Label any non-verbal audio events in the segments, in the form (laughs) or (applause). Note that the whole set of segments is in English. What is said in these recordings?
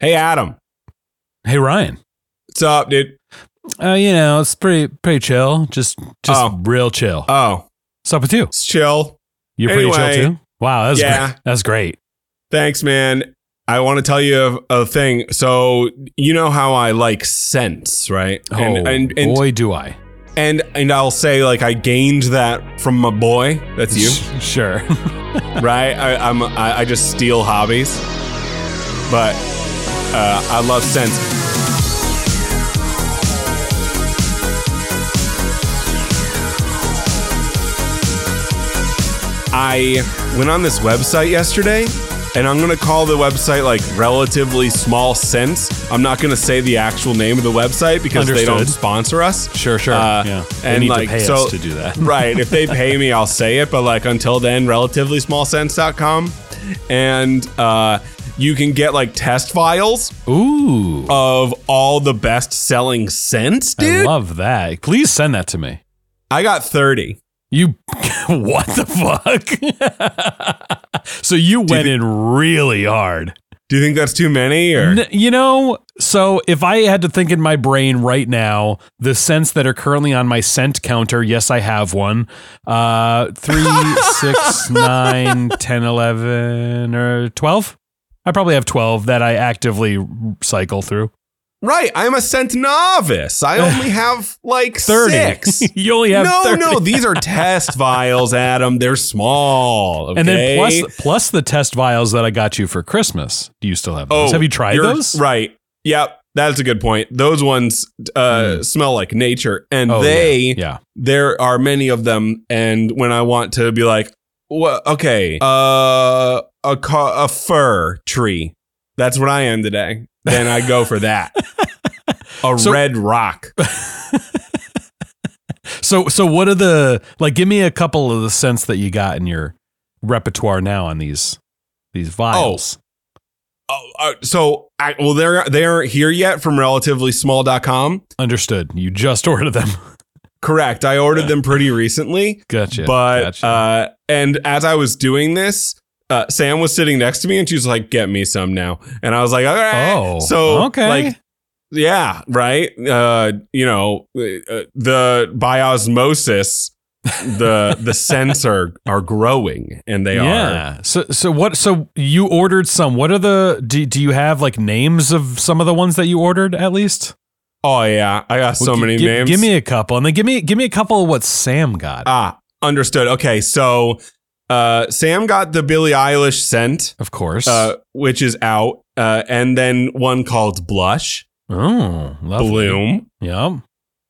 Hey, Adam. Hey Ryan. What's up, dude? Uh, you know, it's pretty pretty chill. Just just Oh. real chill. Oh, What's up with you? it's chill. You're pretty Anyway. chill too. Wow, that's Yeah. great. That's great. Thanks, man. I want to tell you a, a thing. So you know how I like scents, right? Oh and and and, boy, do I. and and I'll say like I gained that from my boy. That's you, (laughs) sure. (laughs) right? I, I'm I, I just steal hobbies, but uh, I love scents. I went on this website yesterday, and I'm gonna call the website like relatively small sense. I'm not gonna say the actual name of the website because they don't sponsor us. sure, sure. Uh, yeah. And, like, so- us to do that. (laughs) right. If they pay me, I'll say it. But like until then, relatively smallsense.com. And uh, you can get like test files Ooh. of all the best selling scents, I love that. Please send that to me. I got 30. You (laughs) what the fuck? (laughs) so you went thi- in really hard. Do you think that's too many or N- you know, so if I had to think in my brain right now, the scents that are currently on my scent counter, yes, I have one. Uh, three, (laughs) six, nine, 10, 11, or 12? I probably have 12 that I actively cycle through. Right. I'm a scent novice. I (laughs) only have like 30. six. (laughs) you only have no, 30. no, (laughs) these are test vials, Adam. They're small. Okay? And then plus plus the test vials that I got you for Christmas. Do you still have those? have you tried Oh, those? Right. Yep. That's a good point. Those ones uh, smell like nature, and. Oh, they yeah. yeah. there are many of them. And when I want to be like, well, okay, uh, a ca- a fir tree. That's what I am today. Then I go for that. (laughs) A So- red rock. (laughs) So so what are the like give me a couple of the scents that you got in your repertoire now on these these vials. Oh, uh, so I, well, they're they aren't here yet from relatively-small.com. Understood. You just (laughs) ordered them. Correct. I ordered them pretty recently. Gotcha. but gotcha. uh and as i was doing this uh sam was sitting next to me and she was like get me some now and i was like all right Oh, so okay. like yeah right uh you know uh, the by osmosis the (laughs) the scents are are growing and they are yeah. So so what so you ordered some. What are the do, do you have like names of some of the ones that you ordered at least? oh yeah i got so Well, gi- many gi- names Give me a couple. And then give me give me a couple of what Sam got. ah understood okay so uh sam got the billie eilish scent of course. uh which is out uh and then one called blush oh, lovely. bloom Yep.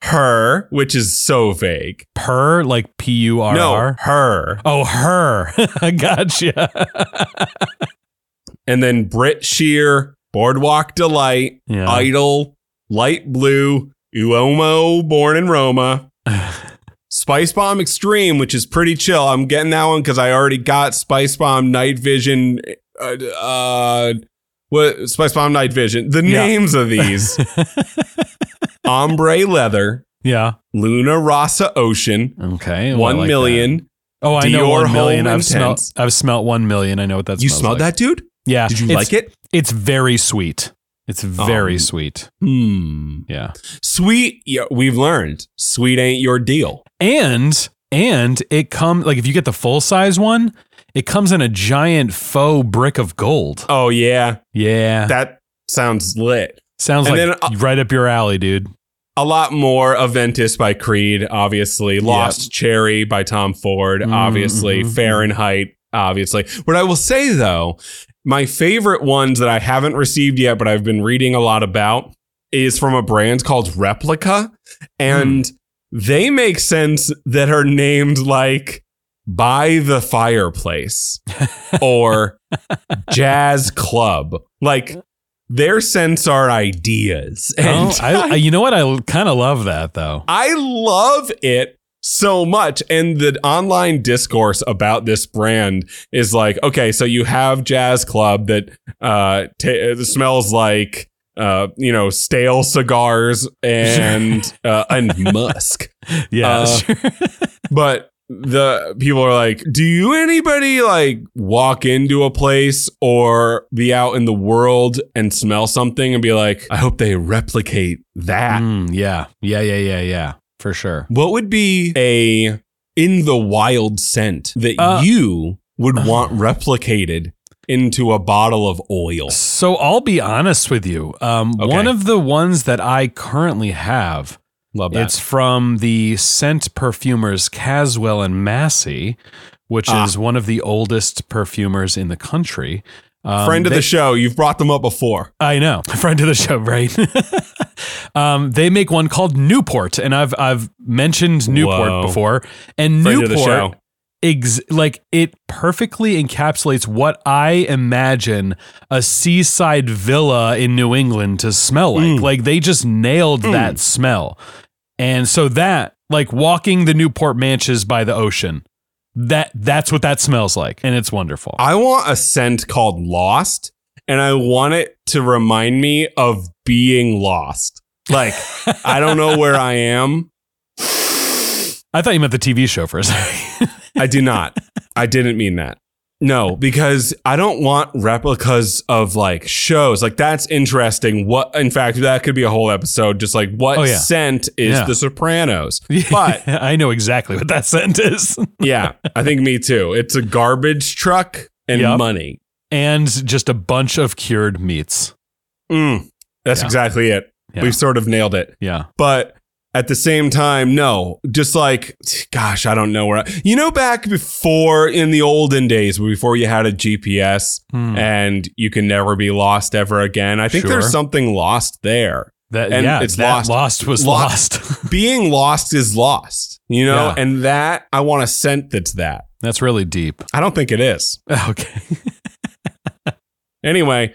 her, which is so vague. Per like P U R No, R. her. Oh, her. (laughs) gotcha. (laughs) And then Brit Sheer, Boardwalk Delight, yeah. Idol, Light Blue, Uomo, Born in Roma, (laughs) Spice Bomb Extreme, which is pretty chill. I'm getting that one because I already got Spice Bomb Night Vision. Uh, uh, what Spice Bomb Night Vision? The Yeah. names of (laughs) these: Ombre Leather, yeah. Luna Rossa Ocean, Okay. well, One like Million. that. Oh, I know one million. I've smelt. I've smelt one million. I know what that. You smelled like. that, dude? Yeah. Did you it's, like it? It's very sweet. It's very Um, sweet. Hmm. Yeah. Sweet, yeah, we've learned. Sweet ain't your deal. And and it come like if you get the full size one, it comes in a giant faux brick of gold. Oh yeah, Yeah. that sounds lit. Sounds and like then, uh, right up your alley, dude. A lot more Aventus by Creed, obviously. Lost Cherry by Tom Ford, Mm, obviously. mhm, Fahrenheit, obviously. What I will say though, my favorite ones that I haven't received yet, but I've been reading a lot about, is from a brand called Replica, and Hmm. They make sense that are named like by the fireplace (laughs) or jazz club. Like their scents are ideas. And Oh, I, I, you know what? I kind of love that though. I love it so much. And the online discourse about this brand is like, okay, so you have Jazz Club that uh, t- smells like. Uh, you know, stale cigars and (laughs) uh, and musk. (laughs) Yeah. Uh, sure. (laughs) But the people are like, do you anybody like walk into a place or be out in the world and smell something and be like, I hope they replicate that? Mm, yeah. Yeah. Yeah. Yeah. Yeah. For sure. What would be a in the wild scent that Uh, you would want (sighs) replicated into a bottle of oil? So I'll be honest with you. Um, Okay. One of the ones that I currently have, Love that. it's from the scent perfumers Caswell and Massey, which Ah. is one of the oldest perfumers in the country. Um, Friend of they- the show, you've brought them up before. I know, (laughs) friend of the show, right? (laughs) um, they make one called Newport, and I've I've mentioned Newport Whoa. before, and Friend Newport. Ex- like it perfectly encapsulates what I imagine a seaside villa in New England to smell like. Mm. Like they just nailed Mm. that smell, and so that like walking the Newport manches by the ocean. That that's what that smells like, and it's wonderful. I want a scent called Lost, and I want it to remind me of being lost. Like, I don't know where I am. (laughs) I thought you meant the TV show for a second. (laughs) I do not. I didn't mean that. No, because I don't want replicas of like shows. Like that's interesting. What in fact that could be a whole episode just like what Oh, yeah. scent is Yeah. the Sopranos. (laughs) But I know exactly what that scent is. (laughs) yeah, I think me too. It's a garbage truck and Yep. money. and just a bunch of cured meats. Mm, that's Yeah. exactly it. We've sort of nailed it. Yeah. But at the same time, no, just like, gosh, I don't know where, I, you know, back before in the olden days, before you had a GPS Hmm. and you can never be lost ever again. I think Sure. there's something lost there. That and yeah, it's lost. lost. was Lost. lost. (laughs) Being lost is lost, you know, Yeah. and that I want a scent that's that. That's really deep. I don't think it is. (laughs) Okay. Anyway,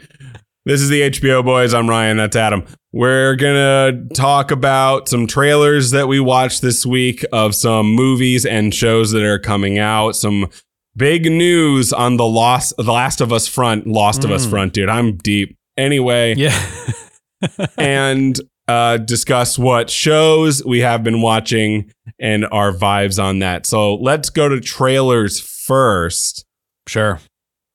this is the HBO boys. I'm Ryan. That's Adam. We're gonna talk about some trailers that we watched this week of some movies and shows that are coming out. Some big news on the Lost, the Last of Us front. Lost of Us Mm. front, dude. I'm deep. Anyway, Yeah. (laughs) and uh, discuss what shows we have been watching and our vibes on that. So let's go to trailers first. sure.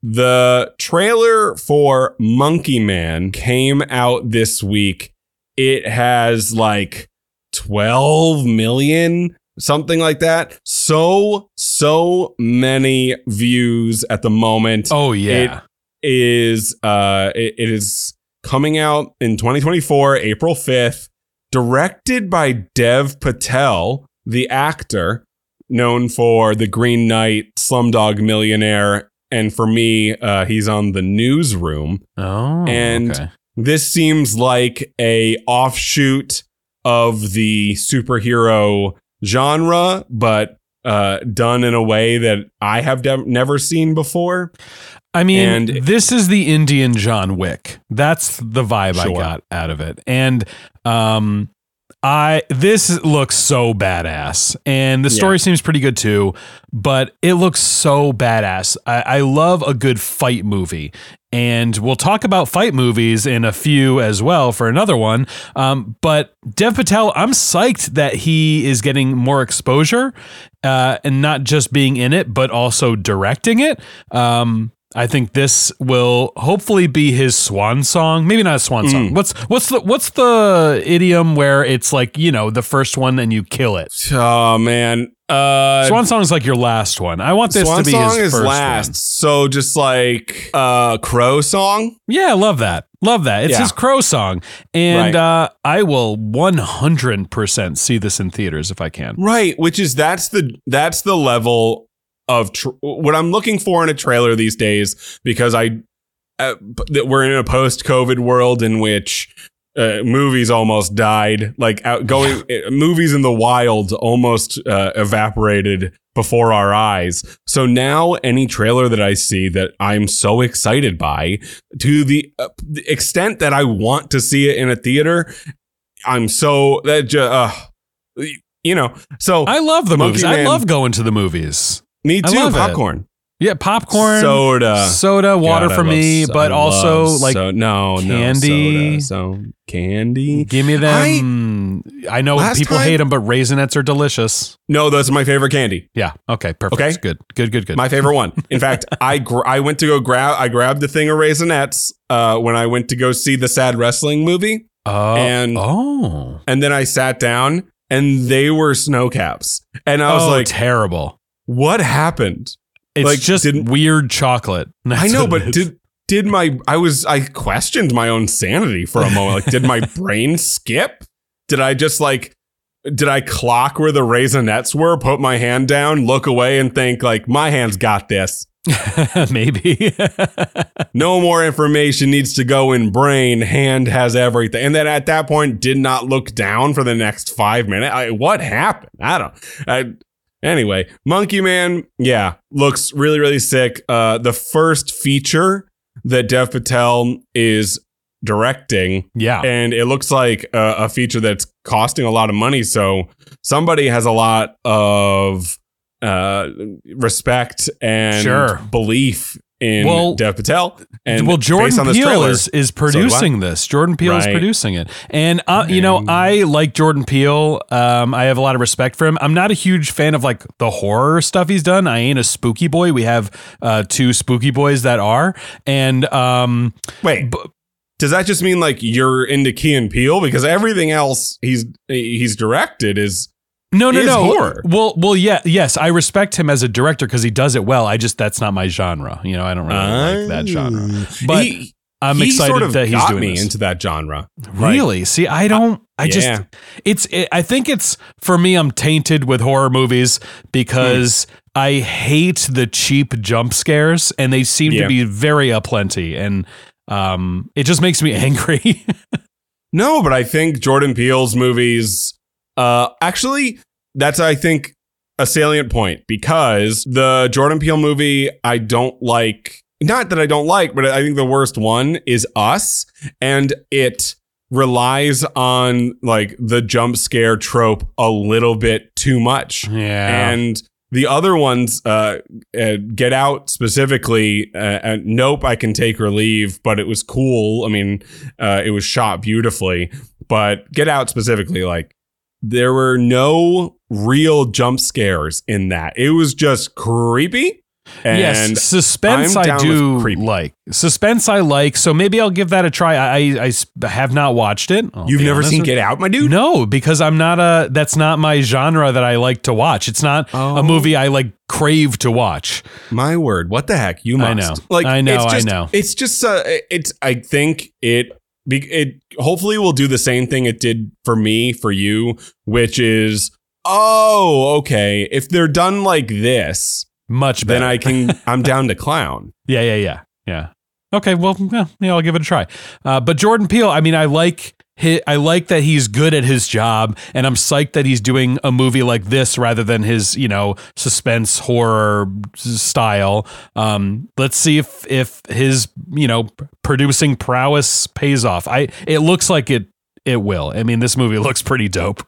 The trailer for Monkey Man came out this week. It has like 12 million, something like that. So, so many views at the moment. Oh yeah. Is uh it- it is coming out in 2024, April 5th, directed by Dev Patel, the actor known for The Green Knight, Slumdog Millionaire, and for me, uh, he's on The Newsroom. oh. and- okay. This seems like a offshoot of the superhero genre, but uh, done in a way that I have de- never seen before. I mean, and- this is the Indian John Wick. That's the vibe I got out of it. And um I this looks so badass. And the story seems pretty good too, but it looks so badass. I, I love a good fight movie. And we'll talk about fight movies in a few as well for another one. Um, but Dev Patel, I'm psyched that he is getting more exposure uh, and not just being in it, but also directing it. Um, I think this will hopefully be his swan song. Maybe not a swan Mm. song. What's what's the what's the idiom where it's like you know the first one and you kill it? Oh man, uh, Swan song is like your last one. I want this Swan to be Song his is first last. one. So just like uh, Crow Song. Yeah, I love that. Love that. It's Yeah. his crow song, and Right. uh, I will one hundred percent see this in theaters if I can. Right, which is that's the that's the level of tr- what I'm looking for in a trailer these days because I uh, that we're in a post-COVID world in which uh, movies almost died, like out going uh, movies in the wild almost uh, evaporated before our eyes. So now any trailer that I see that I'm so excited by to the, uh, the extent that I want to see it in a theater, I'm so that uh, you know, so I love the Monkey movies. I love going to the movies. Me I too, love it. popcorn. Yeah, popcorn, soda. soda, water God, for me, so- but I also like so, no, candy. no soda. So candy. give me them. I, know people time- hate them, but raisinets are delicious. No, those are my favorite candy. Yeah. Okay. Perfect. Okay. Good. Good. Good. Good. My favorite one. In (laughs) fact, I gr- I went to go grab I grabbed the thing of raisinets uh, when I went to go see the sad wrestling movie, oh. and- oh. and then I sat down and they were snow caps, and I was oh, like, terrible. "What happened?" It's like, just weird chocolate. (laughs) I know, but did did my I was I questioned my own sanity for a (laughs) moment. Like, did my brain skip? Did I just like did I clock where the raisinets were, put my hand down, look away, and think like my hand's got this? (laughs) maybe. No more information needs to go in brain. Hand has everything. And then at that point, did not look down for the next five minutes. I, what happened? I don't. I, anyway, Monkey Man, yeah, looks really really sick. Uh, the first feature that Dev Patel is directing, yeah. and it looks like a, a feature that's costing a lot of money. So somebody has a lot of uh, respect and Sure. belief in Well- Dev Patel. And well, Jordan Peele trailer, is, is producing this. Jordan Peele is producing it, and uh, you know I like Jordan Peele. Um, I have a lot of respect for him. I'm not a huge fan of like the horror stuff he's done. I ain't a spooky boy. We have uh, two spooky boys that are, and um, wait. b- does that just mean like you're into Key and Peele? Because everything else he's he's directed is no, no, no. horror. Well, well, yeah, yes. I respect him as a director because he does it well. I just that's not my genre. You know, I don't really like that genre. But Ah. he, I'm he excited sort of that he's got doing me this. into that genre. Really? See, I don't. I just. Yeah. It's. It, I think it's for me. I'm tainted with horror movies because I hate the cheap jump scares, and they seem Yeah. to be very aplenty, and um, it just makes me (laughs) angry. No, but I think Jordan Peele's movies, uh, actually, that's I think a salient point because the Jordan Peele movie I don't like. Not that I don't like, but I think the worst one is Us, and it relies on like the jump scare trope a little bit too much. yeah. And the other ones, uh, uh, Get Out specifically, uh, uh, Nope, I can take or leave, but it was cool. I mean, uh, it was shot beautifully, but Get Out specifically, like, there were no real jump scares in that. It was just creepy. And yes, suspense I do like. Suspense I like, so maybe I'll give that a try. I I have not watched it. I'll you've never seen Get Out, my dude? No, because I'm not a. That's not my genre that I like to watch. It's not Oh. a movie I like crave to watch. My word, what the heck? You must. I know. Like I know, It's I know. It's just. Uh, it's. I think it. Be- It hopefully will do the same thing it did for me for you, which is oh okay. If they're done like this, Much better. then I can. (laughs) I'm down to clown. Yeah, yeah, yeah, yeah. Okay, well, yeah, yeah, I'll give it a try. Uh, but Jordan Peele, I mean, I like I like that he's good at his job, and I'm psyched that he's doing a movie like this rather than his, you know, suspense horror style. Um, let's see if if his, you know, producing prowess pays off. I it looks like it it will. I mean, this movie (laughs) looks pretty dope.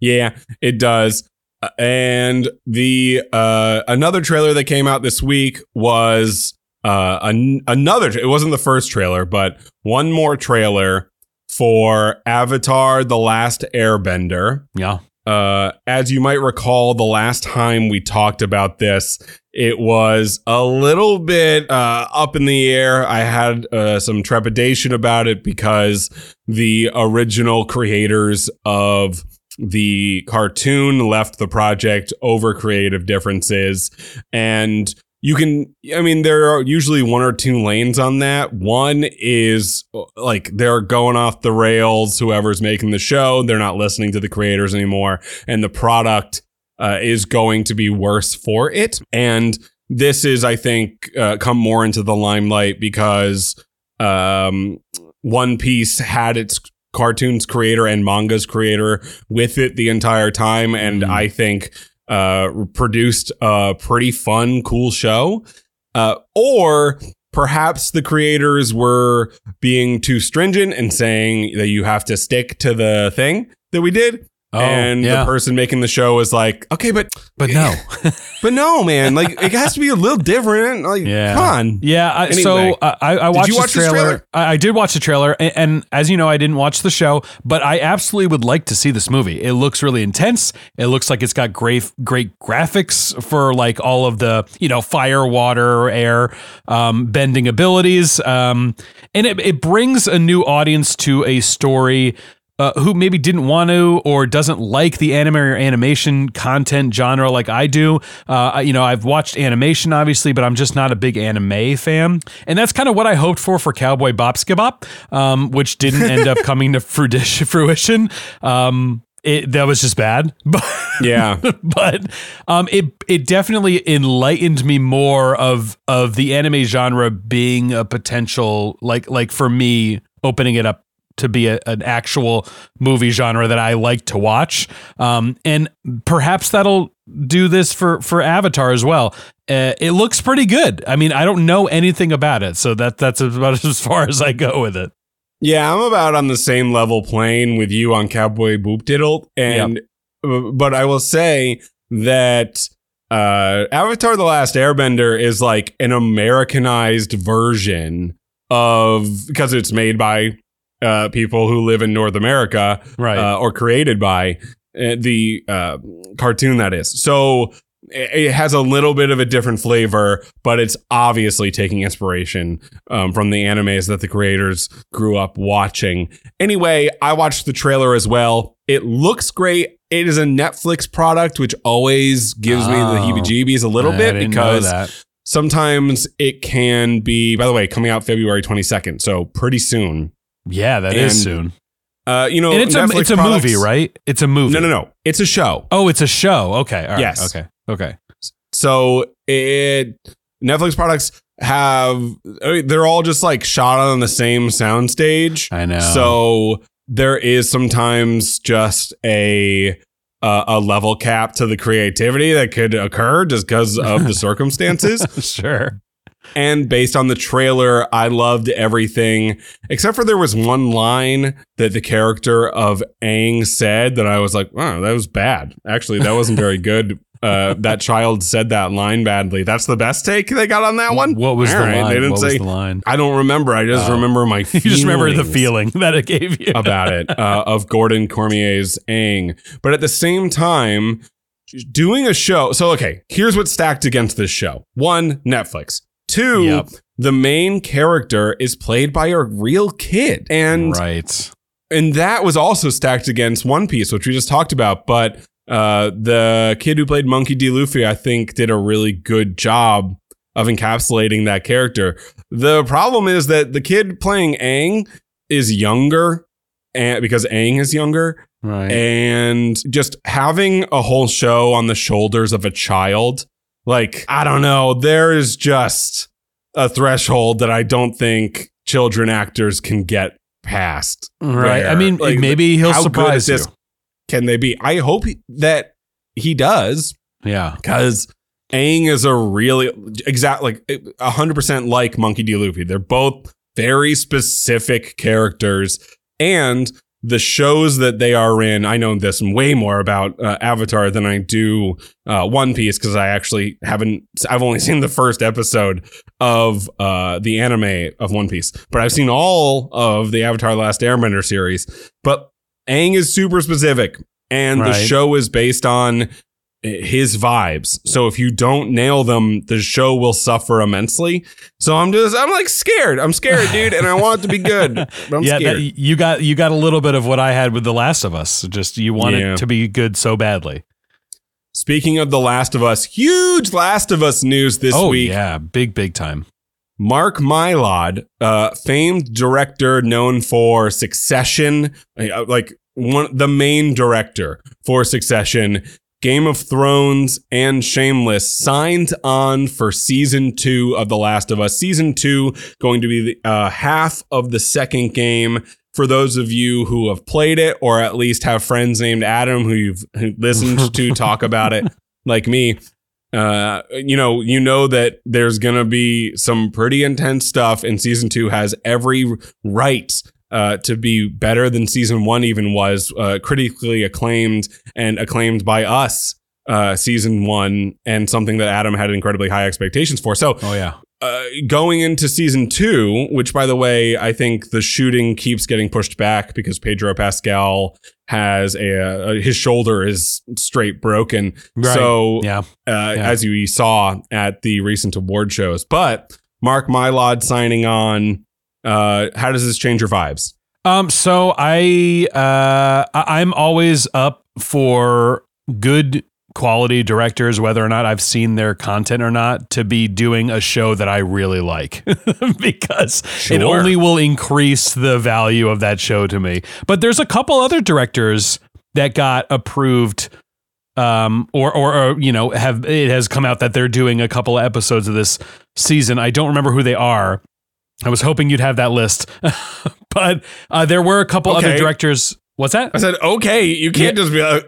Yeah, it does. Uh, And the uh, another trailer that came out this week was uh, an- another. It wasn't the first trailer, but one more trailer for Avatar: The Last Airbender. Yeah. Uh, as you might recall, the last time we talked about this, it was a little bit uh, up in the air. I had uh, some trepidation about it because the original creators of the cartoon left the project over creative differences. And you can, I mean, there are usually one or two lanes on that. One is like they're going off the rails, whoever's making the show, they're not listening to the creators anymore. And the product uh, is going to be worse for it. And this is, I think, uh, come more into the limelight because um, One Piece had its cartoons creator and manga's creator with it the entire time. And Mhm. I think uh, produced a pretty fun, cool show. Uh, or perhaps the creators were being too stringent and saying that you have to stick to the thing that we did. Oh, and yeah. the person making the show was like, okay, but (laughs) but no. (laughs) but no, man, like it has to be a little different. Like, Yeah. come on. Yeah, I, Anyway. so uh, I, I watched the watch trailer. trailer? I, I did watch the trailer, and, and as you know, I didn't watch the show, but I absolutely would like to see this movie. It looks really intense. It looks like it's got great, great graphics for like all of the you know fire, water, air, um, bending abilities, um, and it, it brings a new audience to a story uh, who maybe didn't want to or doesn't like the anime or animation content genre like I do. Uh, you know, I've watched animation obviously, but I'm just not a big anime fan, and that's kind of what I hoped for for Cowboy Bop, um, which didn't end up (laughs) coming to fruition. fruition. Um, it, that was just bad, (laughs) but Yeah. but um, it it definitely enlightened me more of of the anime genre being a potential like like for me opening it up to be a, an actual movie genre that I like to watch. Um, and perhaps that'll do this for for Avatar as well. Uh, it looks pretty good. I mean, I don't know anything about it, so that that's about (laughs) as far as I go with it. Yeah, I'm about on the same level playing with you on Cowboy Boop Diddle. And but I will say that uh Avatar the Last Airbender is like an Americanized version of because it's made by uh people who live in North America Right. uh, or created by uh, the uh, cartoon that is. So it has a little bit of a different flavor, but it's obviously taking inspiration um, from the animes that the creators grew up watching. Anyway, I watched the trailer as well. It looks great. It is a Netflix product, which always gives me the Oh. heebie-jeebies a little I bit because sometimes it can be. By the way, coming out February 22nd, so pretty soon. Yeah, that is and soon. Uh, you know, And it's a it's a products- movie, right? It's a movie. No, no, no. It's a show. Oh, it's a show. Okay. All right. Yes. Okay. Okay. So it Netflix products have I mean, they're all just like shot on the same soundstage. I know. So there is sometimes just a uh, a level cap to the creativity that could occur just because of the (laughs) circumstances. sure. And based on the trailer, I loved everything except for there was one line that the character of Aang said that I was like, "Wow, that was bad." Actually, that wasn't very (laughs) good. Uh, that child said that line badly. That's the best take they got on that one. What was All the right, line? They didn't what say. line? I don't remember. I just Oh. remember my. (laughs) You just remember the feeling (laughs) that it gave you. about it uh, of Gordon Cormier's Aang. But at the same time, doing a show. So, okay, here's what's stacked against this show one, Netflix. Two, Yep. the main character is played by a real kid. And right. and that was also stacked against One Piece, which we just talked about. But uh, the kid who played Monkey D. Luffy, I think, did a really good job of encapsulating that character. The problem is that the kid playing Aang is younger, and because Aang is younger, Right. and just having a whole show on the shoulders of a child, like I don't know, there is just a threshold that I don't think children actors can get past. right. I mean, like, maybe he'll how good surprise is you. this? Can they be? I hope he- that he does Yeah. because Aang is a really exact like hundred percent like Monkey D. Luffy. They're both very specific characters, and the shows that they are in. I know this way more about uh, Avatar than I do uh, One Piece because I actually haven't. I've only (laughs) seen the first episode of uh, the anime of One Piece, but I've seen all of the Avatar: Last Airbender series. But Aang is super specific, and the show is based on his vibes. So if you don't nail them, the show will suffer immensely. So I'm just I'm like scared. I'm scared, dude, and I want it to be good. But I'm (laughs) yeah, scared. that, you got you got a little bit of what I had with The Last of Us. Just you want Yeah. it to be good so badly. Speaking of The Last of Us, huge Last of Us news this oh week. yeah, big big time. Mark Mylod, uh, famed director known for Succession, uh, like one the main director for Succession, Game of Thrones, and Shameless, signed on for season two of The Last of Us. Season two going to be the, uh, half of the second game. For those of you who have played it, or at least have friends named Adam who you've who listened (laughs) to talk about it, like me, uh, you know, you know that there's gonna be some pretty intense stuff, and season two has every right uh, to be better than season one even was, uh, critically acclaimed and acclaimed by us. Uh, season one and something that Adam had incredibly high expectations for. So Oh yeah. uh, going into season two, which by the way, I think the shooting keeps getting pushed back because Pedro Pascal has a, uh his shoulder is straight broken. Right. So Yeah. uh, as you saw at the recent award shows, but Mark Mylod signing on. Uh, how does this change your vibes? Um, so I uh I'm always up for good quality directors, whether or not I've seen their content or not, to be doing a show that I really like. (laughs) because it only will increase the value of that show to me. But there's a couple other directors that got approved um or, or or you know have it has come out that they're doing a couple of episodes of this season. I don't remember who they are. I was hoping you'd have that list, (laughs) but uh, there were a couple other directors. What's that? I said, okay, you can't just be uh,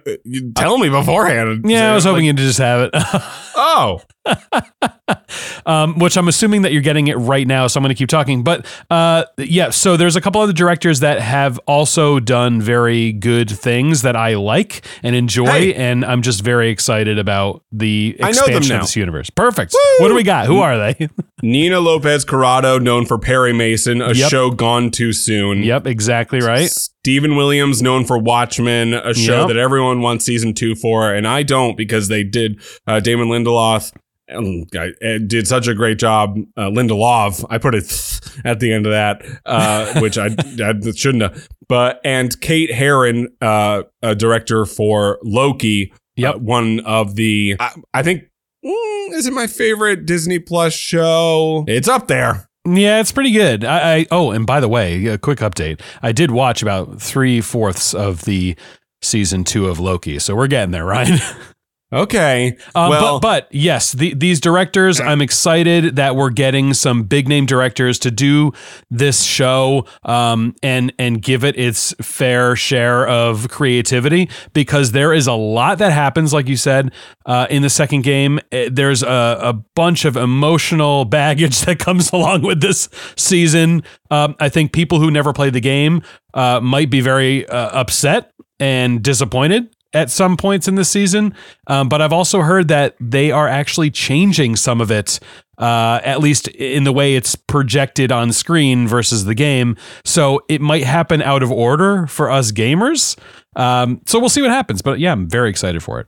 tell me beforehand. Yeah, I was hoping like, you'd just have it. (laughs) Oh, (laughs) um, which I'm assuming that you're getting it right now, so I'm going to keep talking. But uh, yeah, so there's a couple other directors that have also done very good things that I like and enjoy, Hey. and I'm just very excited about the I know them expansion of this universe. Perfect. Woo! What do we got? Who are they? (laughs) Nina Lopez Corrado, known for Perry Mason, a Yep. show gone too soon. yep, exactly right. Stephen Williams, known for Watchmen, a show Yep. that everyone wants season two for, and I don't because they did uh, Damon Lindelof. Um, I- did such a great job. Uh, Lindelof, I put it at the end of that, uh, (laughs) which I, I shouldn't have. But and Kate Herron, uh, a director for Loki, Yep. uh, one of the I, I think mm, is it my favorite Disney Plus show? It's up there. Yeah, it's pretty good. I, I oh, and by the way, a quick update. I did watch about three fourths of the season two of Loki, so we're getting there, right? (laughs) Okay, Um, well, but, but yes, the, these directors, I'm excited that we're getting some big name directors to do this show um, and and give it its fair share of creativity because there is a lot that happens, like you said, uh, in the second game. Eh, There's a, a bunch of emotional baggage (laughs) that comes along with this season. Um, I think people who never played the game uh, might be very uh, upset and disappointed at some points in the season. Um, but I've also heard that they are actually changing some of it, uh, at least in the way it's projected on screen versus the game. So it might happen out of order for us gamers. Um, so we'll see what happens. But yeah, I'm very excited for it.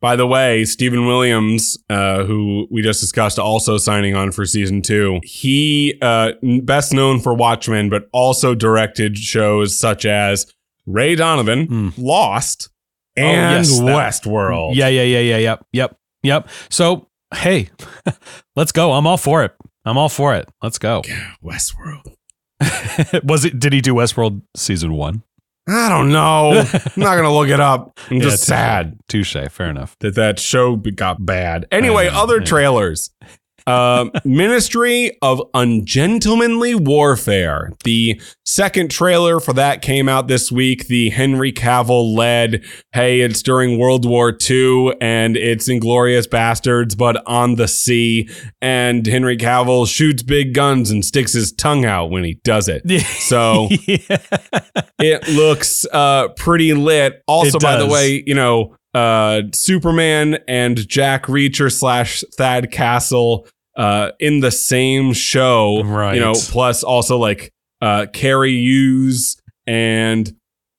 By the way, Stephen Williams, uh, who we just discussed, also signing on for season two. He uh, best known for Watchmen, but also directed shows such as Ray Donovan, Hmm. Lost, Oh, and yes, that- Westworld. Yeah, yeah, yeah, yeah, yep, yep, yep. So hey, (laughs) let's go. I'm all for it. I'm all for it. Let's go. Yeah, Westworld. (laughs) Was it? Did he do Westworld season one? I don't know. I'm not gonna look it up. I'm (laughs) Yeah, just touche. sad Touche. Fair enough. that that show got bad. Anyway, other yeah. trailers. Um, Ministry of Ungentlemanly Warfare. The second trailer for that came out this week. The Henry Cavill led, hey, it's during World War II and it's Inglourious Basterds, but on the sea. And Henry Cavill shoots big guns and sticks his tongue out when he does it. (laughs) So yeah. it looks uh pretty lit. Also, by the way, you know, uh Superman and Jack Reacher slash Thad Castle uh in the same show. Right. You know, plus also like uh Cary Elwes and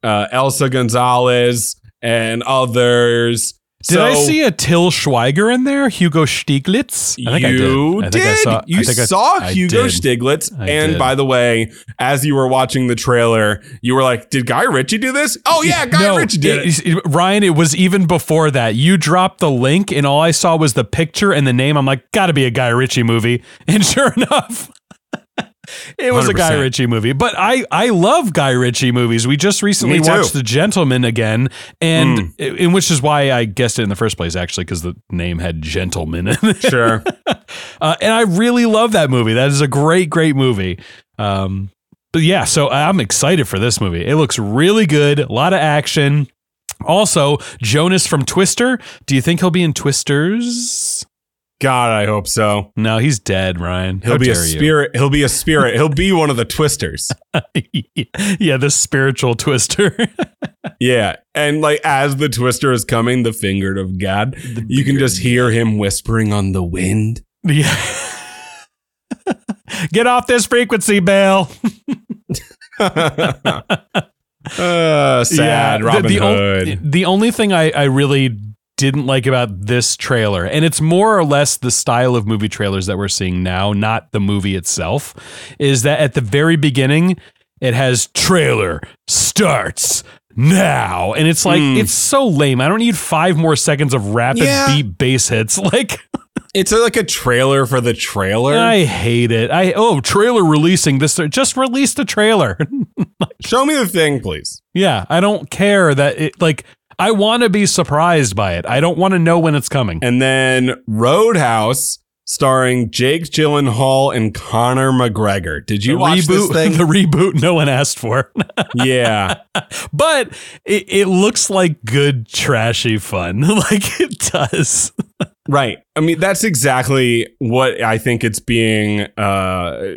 uh Eiza Gonzalez and others. Did so I see a Til Schweiger in there? Hugo Stiglitz? I think you I did. did. I think I saw, you saw I Hugo did. Stiglitz. I and did. by the way, as you were watching the trailer, you were like, "Did Guy Ritchie do this?" Oh yeah, (laughs) Guy no, Ritchie did it. it- Ryan, it was even before that. You dropped the link, and all I saw was the picture and the name. I'm like, gotta be a Guy Ritchie movie. (laughs) And sure enough, it was a Guy Ritchie movie. But I, I love Guy Ritchie movies. We just recently watched The Gentlemen again, and in which is why I guessed it in the first place, actually, because the name had gentleman in it. Sure. (laughs) Uh, and I really love that movie. That is a great, great movie. Um, but yeah, so I'm excited for this movie. It looks really good. A lot of action. Also, Jonas from Twister. Do you think he'll be in Twisters? God, I hope so. No, he's dead, Ryan. He'll How be a dare you. spirit. He'll be a spirit. He'll be one of the twisters. (laughs) yeah, the spiritual twister. (laughs) Yeah. And like as the twister is coming, the finger of God, you can just hear him whispering on the wind. yeah. (laughs) Get off this frequency, Bale. uh, sad the- Robin the, on- Hood. the only thing I, I really didn't like about this trailer, and it's more or less the style of movie trailers that we're seeing now, not the movie itself, is that at the very beginning, it has trailer starts now. And it's like, Mm. it's so lame. I don't need five more seconds of rapid Yeah. beat bass hits. (laughs) Like, It's like a trailer for the trailer. I hate it. I, oh, trailer releasing this. Just release the trailer. (laughs) Show me the thing, please. yeah. I don't care that it, like, I want to be surprised by it. I don't want to know when it's coming. And then Roadhouse, starring Jake Gyllenhaal and Conor McGregor. Did you the watch reboot, this (laughs) thing? The reboot no one asked for, (laughs) yeah. but it, it looks like good trashy fun. (laughs) like it does. Right. I mean, that's exactly what I think it's being uh,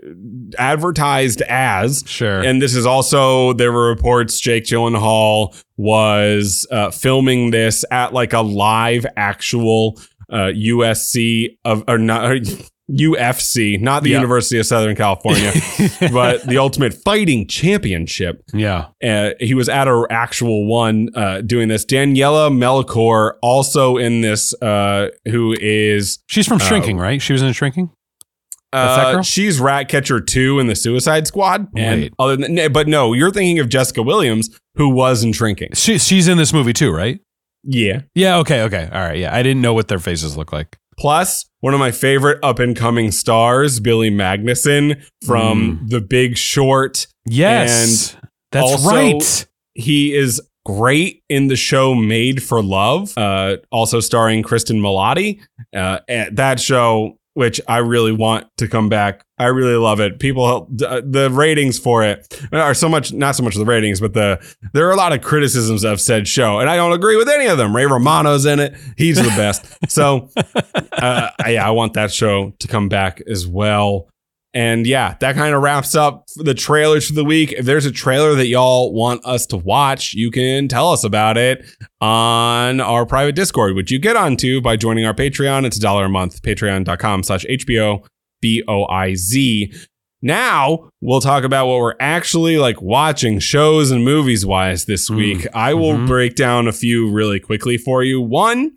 advertised as. Sure. And this is also, there were reports Jake Gyllenhaal was uh, filming this at like a live actual uh, USC of, or not, UFC, not the Yeah. University of Southern California, (laughs) but the Ultimate Fighting Championship. yeah. Uh, he was at a actual one uh, doing this. Daniela Melchior also in this, uh, who is She's from Uh, Shrinking, right? She was in Shrinking. That uh, girl? she's Ratcatcher two in the Suicide Squad. And Wait. other than, but no, you're thinking of Jessica Williams, who was in Shrinking. She, she's in this movie too, right? Yeah. Yeah. Okay. Okay. All right. Yeah. I didn't know what their faces look like. Plus, one of my favorite up and coming stars, Billy Magnussen from Mm. The Big Short. Yes. And That's also- right. He is great in the show Made for Love, uh, also starring Cristin Milioti. Uh, that show, which I really want to come back. I really love it. People, uh, the ratings for it are so much, not so much the ratings, but the there are a lot of criticisms of said show, and I don't agree with any of them. Ray Romano's in it; he's the best. so, (laughs) uh, yeah, I want that show to come back as well. And yeah, that kind of wraps up the trailers for the week. If there's a trailer that y'all want us to watch, you can tell us about it on our private Discord, which you get onto by joining our Patreon. It's a dollar a month, patreon.com slash HBO B-O-I-Z. Now we'll talk about what we're actually like watching shows and movies wise this Mm. week. I will Mhm. break down a few really quickly for you. One,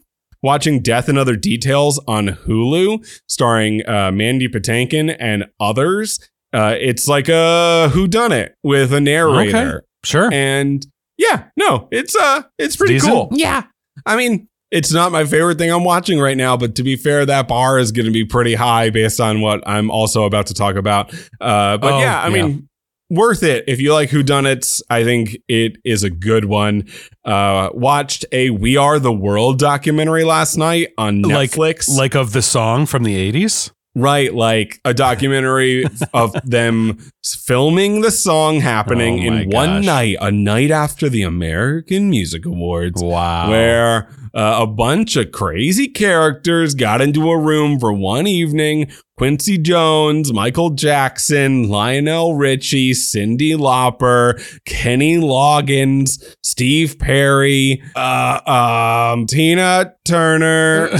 watching Death and Other Details on Hulu, starring uh, Mandy Patinkin and others. Uh, it's like a Who Done It with a narrator, Sure. and yeah, no, it's uh, it's pretty Decent? cool. Yeah, I mean, it's not my favorite thing I'm watching right now, but to be fair, that bar is going to be pretty high based on what I'm also about to talk about. Uh, but Oh, yeah, I mean, worth it if you like whodunits. I think it is a good one. Uh, watched a We Are the World documentary last night on Like- Netflix. like of the song from the 80s? Right, like a documentary (laughs) of them filming the song happening Oh in one gosh. night, a night after the American Music Awards Wow. where uh, a bunch of crazy characters got into a room for one evening. Quincy Jones, Michael Jackson, Lionel Richie, Cyndi Lauper, Kenny Loggins, Steve Perry, uh, um, Tina Turner. (laughs)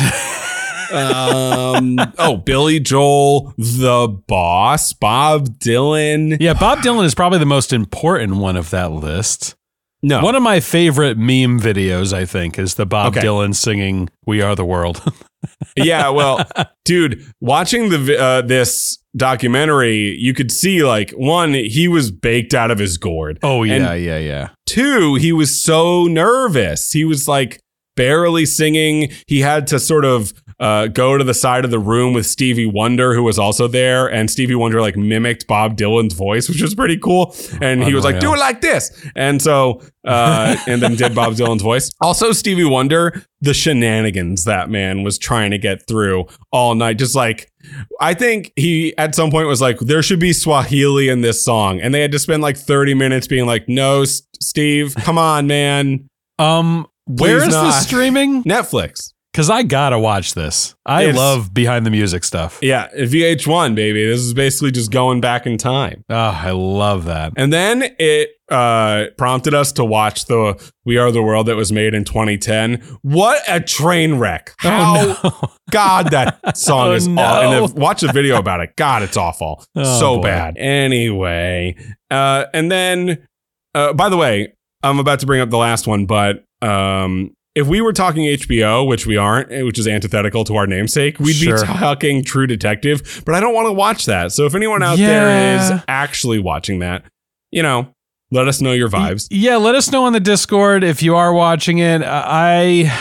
um, (laughs) oh, Billy Joel, the boss, Bob Dylan. yeah, Bob Dylan is probably the most important one of that list. No, One of my favorite meme videos, I think, is the Bob Okay. Dylan singing "We Are the World." (laughs) yeah, well, dude, watching the uh, this documentary, you could see like one, he was baked out of his gourd. oh And- yeah, yeah, yeah. Two, he was so nervous. He was like barely singing. He had to sort of uh, go to the side of the room with Stevie Wonder, who was also there, and Stevie Wonder like mimicked Bob Dylan's voice, which was pretty cool. And he was like, "Do it like this," and so uh, (laughs) and then did Bob Dylan's voice. Also, Stevie Wonder, the shenanigans that man was trying to get through all night, just like. I think he at some point was like, there should be Swahili in this song. And they had to spend like 30 minutes being like, no, S- Steve, come on, man. Um, where Please is not. this streaming? Netflix. Because I gotta watch this. I It's- love behind the music stuff. Yeah, VH1, baby. This is basically just going back in time. Oh, I love that. And then it uh, prompted us to watch the We Are the World that was made in 2010. What a train wreck. How, oh no. (laughs) God, that song Oh, is no. awful. And if, watch a video about it. God, it's awful. Oh, so boy. bad. Anyway, uh, and then, uh, by the way, I'm about to bring up the last one, but um, if we were talking HBO, which we aren't, eh, which is antithetical to our namesake, we'd Sure. be talking True Detective. But I don't want to watch that. So if anyone out there Yeah. is actually watching that, you know, let us know your vibes. Yeah, let us know on the Discord if you are watching it. Uh, I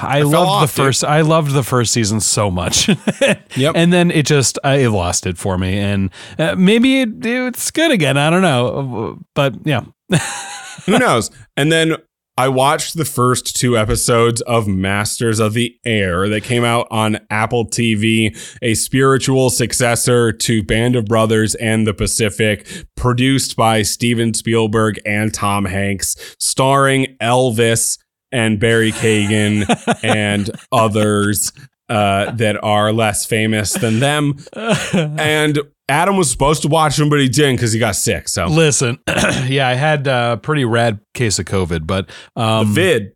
I, loved off, the dude. first I loved the first season so much. (laughs) Yep. And then it just I it lost it for me and uh, maybe it, it's good again. I don't know. But yeah. (laughs) Who knows? And then I watched the first two episodes of Masters of the Air that came out on Apple TV, a spiritual successor to Band of Brothers and the Pacific, produced by Steven Spielberg and Tom Hanks, starring Elvis and Barry Keoghan (laughs) and others uh, that are less famous than them. (laughs) And Adam was supposed to watch him, but he didn't because he got sick. So Listen, (clears throat) yeah, I had a pretty rad case of COVID, but um, vid.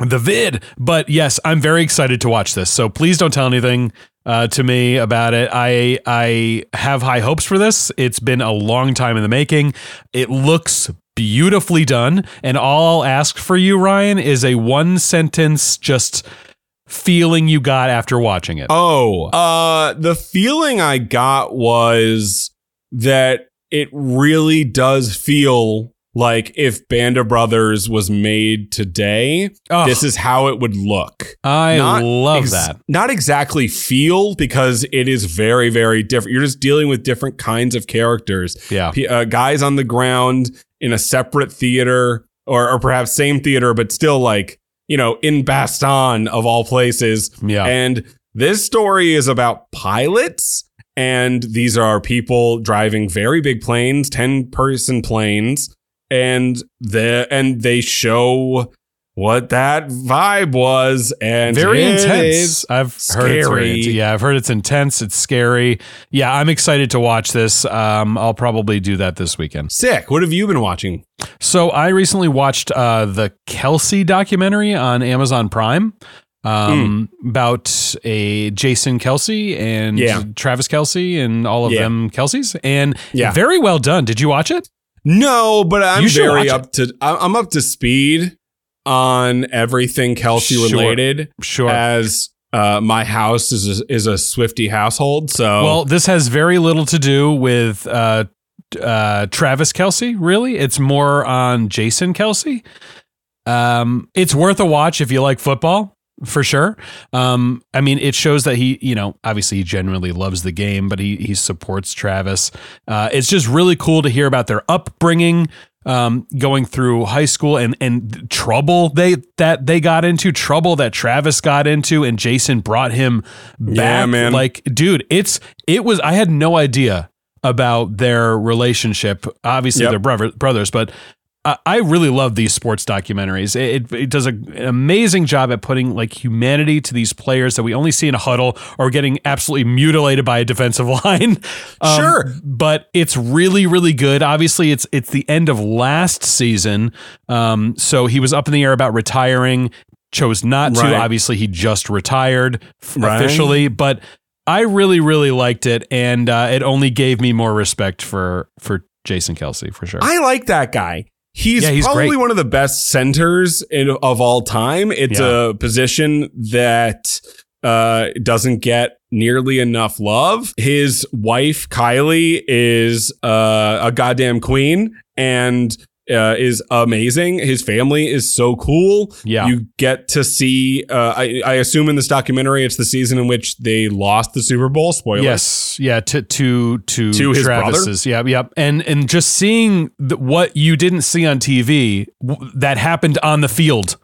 the vid. But yes, I'm very excited to watch this. So please don't tell anything uh, to me about it. I I have high hopes for this. It's been a long time in the making. It looks beautifully done, and all I'll ask for you, Ryan, is a one sentence just feeling you got after watching it. Oh, uh, the feeling I got was that it really does feel like if Band of Brothers was made today, Oh, this is how it would look. I not love ex- that. Not exactly feel because it is very, very different. You're just dealing with different kinds of characters. Yeah. P- uh, guys on the ground in a separate theater or, or perhaps same theater, but still like, you know, in Bastogne of all places. Yeah. And this story is about pilots. And these are people driving very big planes, 10 person planes. And the and they show what that vibe was. And very it intense. I've heard it's very intense. Yeah, I've heard it's intense. It's scary. Yeah, I'm excited to watch this. Um, I'll probably do that this weekend. sick. What have you been watching? So I recently watched uh, the Kelce documentary on Amazon Prime. Um, about a Jason Kelce and Yeah. Travis Kelce and all of Yeah. them Kelces and Yeah. very well done. Did you watch it? No, but I'm very up to I'm I'm up to speed on everything Kelce Sure. related Sure. as uh, my house is a, is a Swiftie household. So Well, this has very little to do with uh, uh, Travis Kelce, really. It's more on Jason Kelce. Um, it's worth a watch if you like football, for sure. Um, I mean, it shows that he, you know, obviously he genuinely loves the game, but he he supports Travis. Uh, it's just really cool to hear about their upbringing, um, going through high school and and trouble they that they got into, trouble that Travis got into, and Jason brought him back. Yeah, man. Like, dude, it's it was. I had no idea about their relationship. Obviously, Yep. they're brother, brothers, but I- really love these sports documentaries. It, it, it does a, an amazing job at putting like humanity to these players that we only see in a huddle or getting absolutely mutilated by a defensive (laughs) line. Um, Sure. but it's really really good. Obviously, it's it's the end of last season, um, so he was up in the air about retiring. Chose not to. Right. Obviously, he just retired Right. officially, but. I really, really liked it, and uh, it only gave me more respect for for Jason Kelce for sure. I like that guy. He's, Yeah, he's probably great. one of the best centers in, of all time. It's Yeah. a position that uh, doesn't get nearly enough love. His wife Kylie is uh, a goddamn queen and uh, is amazing. His family is so cool. Yeah. you get to see. Uh, I, I assume in this documentary, it's the season in which they lost the Super Bowl. Spoiler. Yes, yeah, to to to, To his Travis's, yeah, yeah, and and just seeing the, what you didn't see on TV w- that happened on the field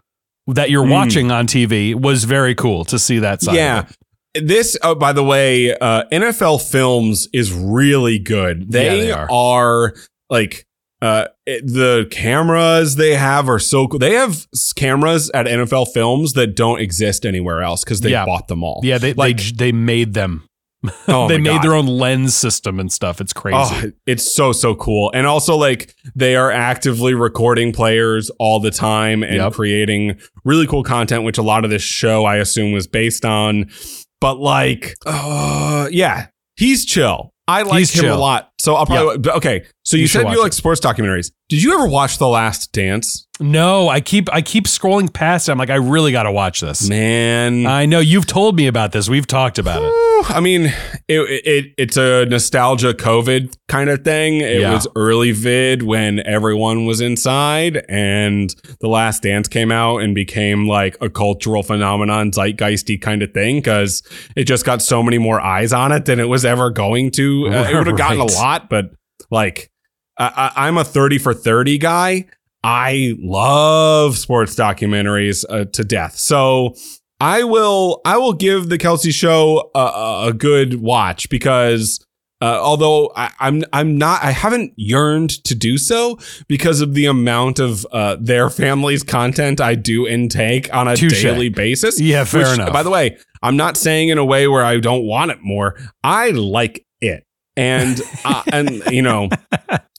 that you're Mm. watching on TV was very cool to see that side. Yeah. This, oh, by the way, uh, NFL Films is really good. Yeah, They, they are. are. like uh, it- the cameras they have are so cool. They have cameras at NFL Films that don't exist anywhere else because they Yeah. bought them all. Yeah, they Like- they, they made them. Oh (laughs) they my made God. their own lens system and stuff. It's crazy. Oh, it's so so cool. And also like they are actively recording players all the time and Yep. creating really cool content which a lot of this show I assume was based on. But like uh yeah, he's chill. I like He's him chill. a lot. So I'll probably but okay. So you, You said you it. like sports documentaries. Did you ever watch The Last Dance? No, I keep I keep scrolling past. it. I'm like, I really got to watch this. Man. I know you've told me about this. We've talked about it. I mean, it, it it's a nostalgia COVID kind of thing. It Yeah. was early vid when everyone was inside, and The Last Dance came out and became like a cultural phenomenon, zeitgeisty kind of thing because it just got so many more eyes on it than it was ever going to. (laughs) Uh, it would have gotten Right. a lot, but like, I, I, I'm a thirty for thirty guy. I love sports documentaries uh, to death. So I will I will give the Kelce Show a, a, good watch because uh, although I, I'm I'm not I haven't yearned to do so because of the amount of uh, their family's content I do intake on a Touche. daily basis. Yeah, fair Which, enough. By the way, I'm not saying in a way where I don't want it more. I like and uh, and you know.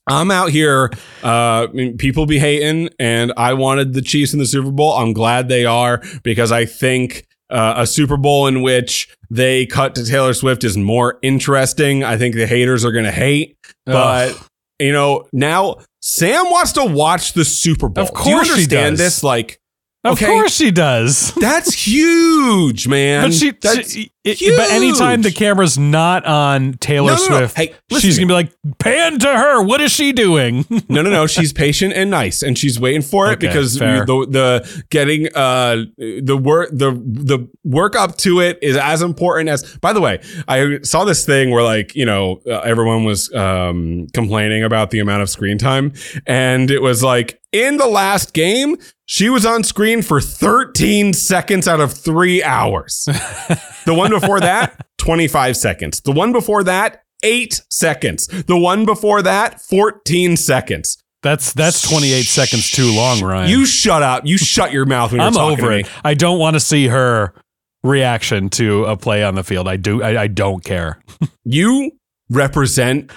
I'm out here. Uh, people be hating, and I wanted the Chiefs in the Super Bowl. I'm glad they are because I think uh, a Super Bowl in which they cut to Taylor Swift is more interesting. I think the haters are going to hate, but Ugh. you know, now Sam wants to watch the Super Bowl. Of Do you course understand does. this? Like, of okay. course she does. that's huge, man. But she, she- it- but anytime the camera's not on Taylor No, no, no. Swift, Hey, she's gonna be like, "Pan to her. What is she doing?" no, no, no. (laughs) She's patient and nice, and she's waiting for it Okay, because fair. the the getting uh the work the the work up to it is as important as. By the way, I saw this thing where like you know uh, everyone was um complaining about the amount of screen time, and it was like in the last game she was on screen for 13 seconds out of three hours. (laughs) the one before that, 25 seconds. The one before that. Eight seconds. The one before that, 14 seconds. that's that's 28 seconds too long, Ryan. You shut up. You shut your mouth when you're I'm talking over to it. I don't want to see her reaction to a play on the field. I do. I, I don't care. (laughs) You represent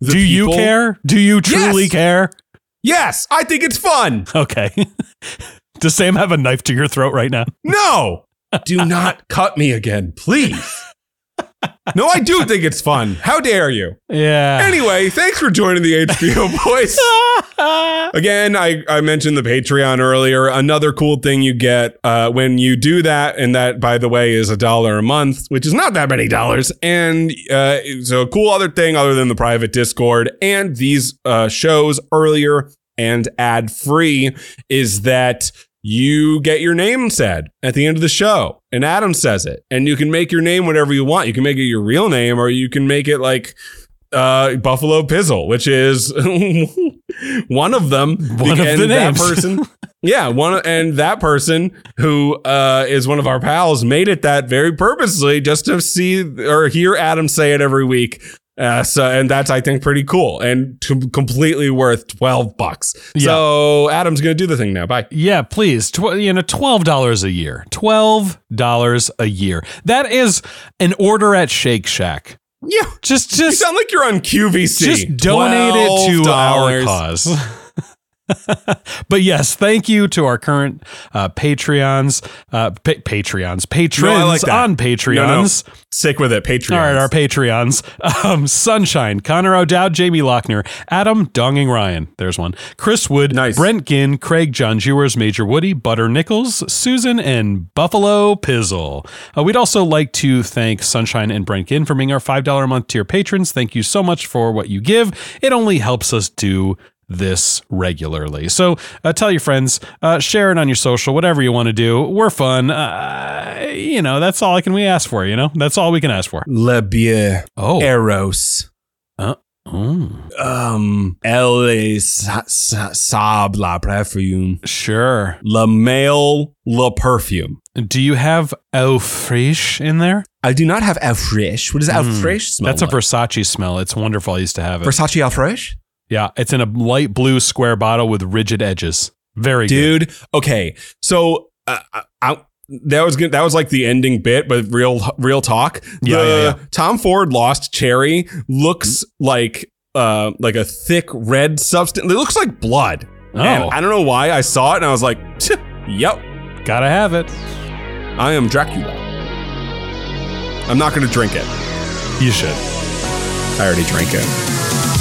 the do you people- care? Do you truly Yes. care? Yes, I think it's fun. Okay. (laughs) Does Sam have a knife to your throat right now? No, do not cut me again, please. No, I do think it's fun. How dare you? Yeah. Anyway, thanks for joining the HBO (laughs) boys. Again, I, I mentioned the Patreon earlier. Another cool thing you get uh, when you do that, and that, by the way, is a dollar a month, which is not that many dollars. And uh, so, a cool other thing, other than the private Discord and these uh, shows earlier and ad free, is that you get your name said at the end of the show. And Adam says it. And you can make your name whatever you want. You can make it your real name, or you can make it like uh, Buffalo Pizzle, which is (laughs) one of them. One of the that names. person, (laughs) yeah, one and that person who uh, is one of our pals made it that very purposely just to see or hear Adam say it every week. Uh, so and that's I think pretty cool and t- completely worth twelve bucks. So Adam's gonna do the thing now. Bye. Yeah, please. Tw- you know, twelve dollars a year. Twelve dollars a year. That is an order at Shake Shack. Yeah, Just, just you sound like you're on QVC. just donate it to our cause. (laughs) (laughs) but yes, thank you to our current uh, Patreons, uh, pa- Patreons, patrons No, like on Patreons. Stick with it, Patreon. All right, our Patreons. (laughs) Um, Sunshine, Connor O'Dowd, Jamie Lochner, Adam Donging Ryan. There's one. Chris Wood, Nice. Brent Ginn, Craig John Jewers, Major Woody, Butter Nichols, Susan, and Buffalo Pizzle. Uh, we'd also like to thank Sunshine and Brent Ginn for being our $5 a month tier patrons. Thank you so much for what you give. It only helps us do this regularly. So uh, tell your friends, uh, share it on your social, whatever you want to do. We're fun. Uh, you know, that's all I can we ask for, you know? That's all we can ask for. Le Bier Oh. Eros. Oh. Um, elle sa, sa, sable la perfume. Sure. Le male le perfume. Do you have Eau Fraiche in there? I do not have Eau Fraiche. What does Eau Mm, Fraiche smell That's a? Versace smell. It's wonderful. I used to have it. Versace Eau Fraiche? Yeah, it's in a light blue square bottle with rigid edges. Very good. dude. Okay, so uh, I, I, that was good. That was like the ending bit, but real, real talk. Yeah, The yeah, yeah. Tom Ford Lost Cherry looks like uh like a thick red substance. It looks like blood. Oh, And I don't know why I saw it and I was like, "Yep, gotta have it. I am Dracula." I'm not going to drink it. You should. I already drank it.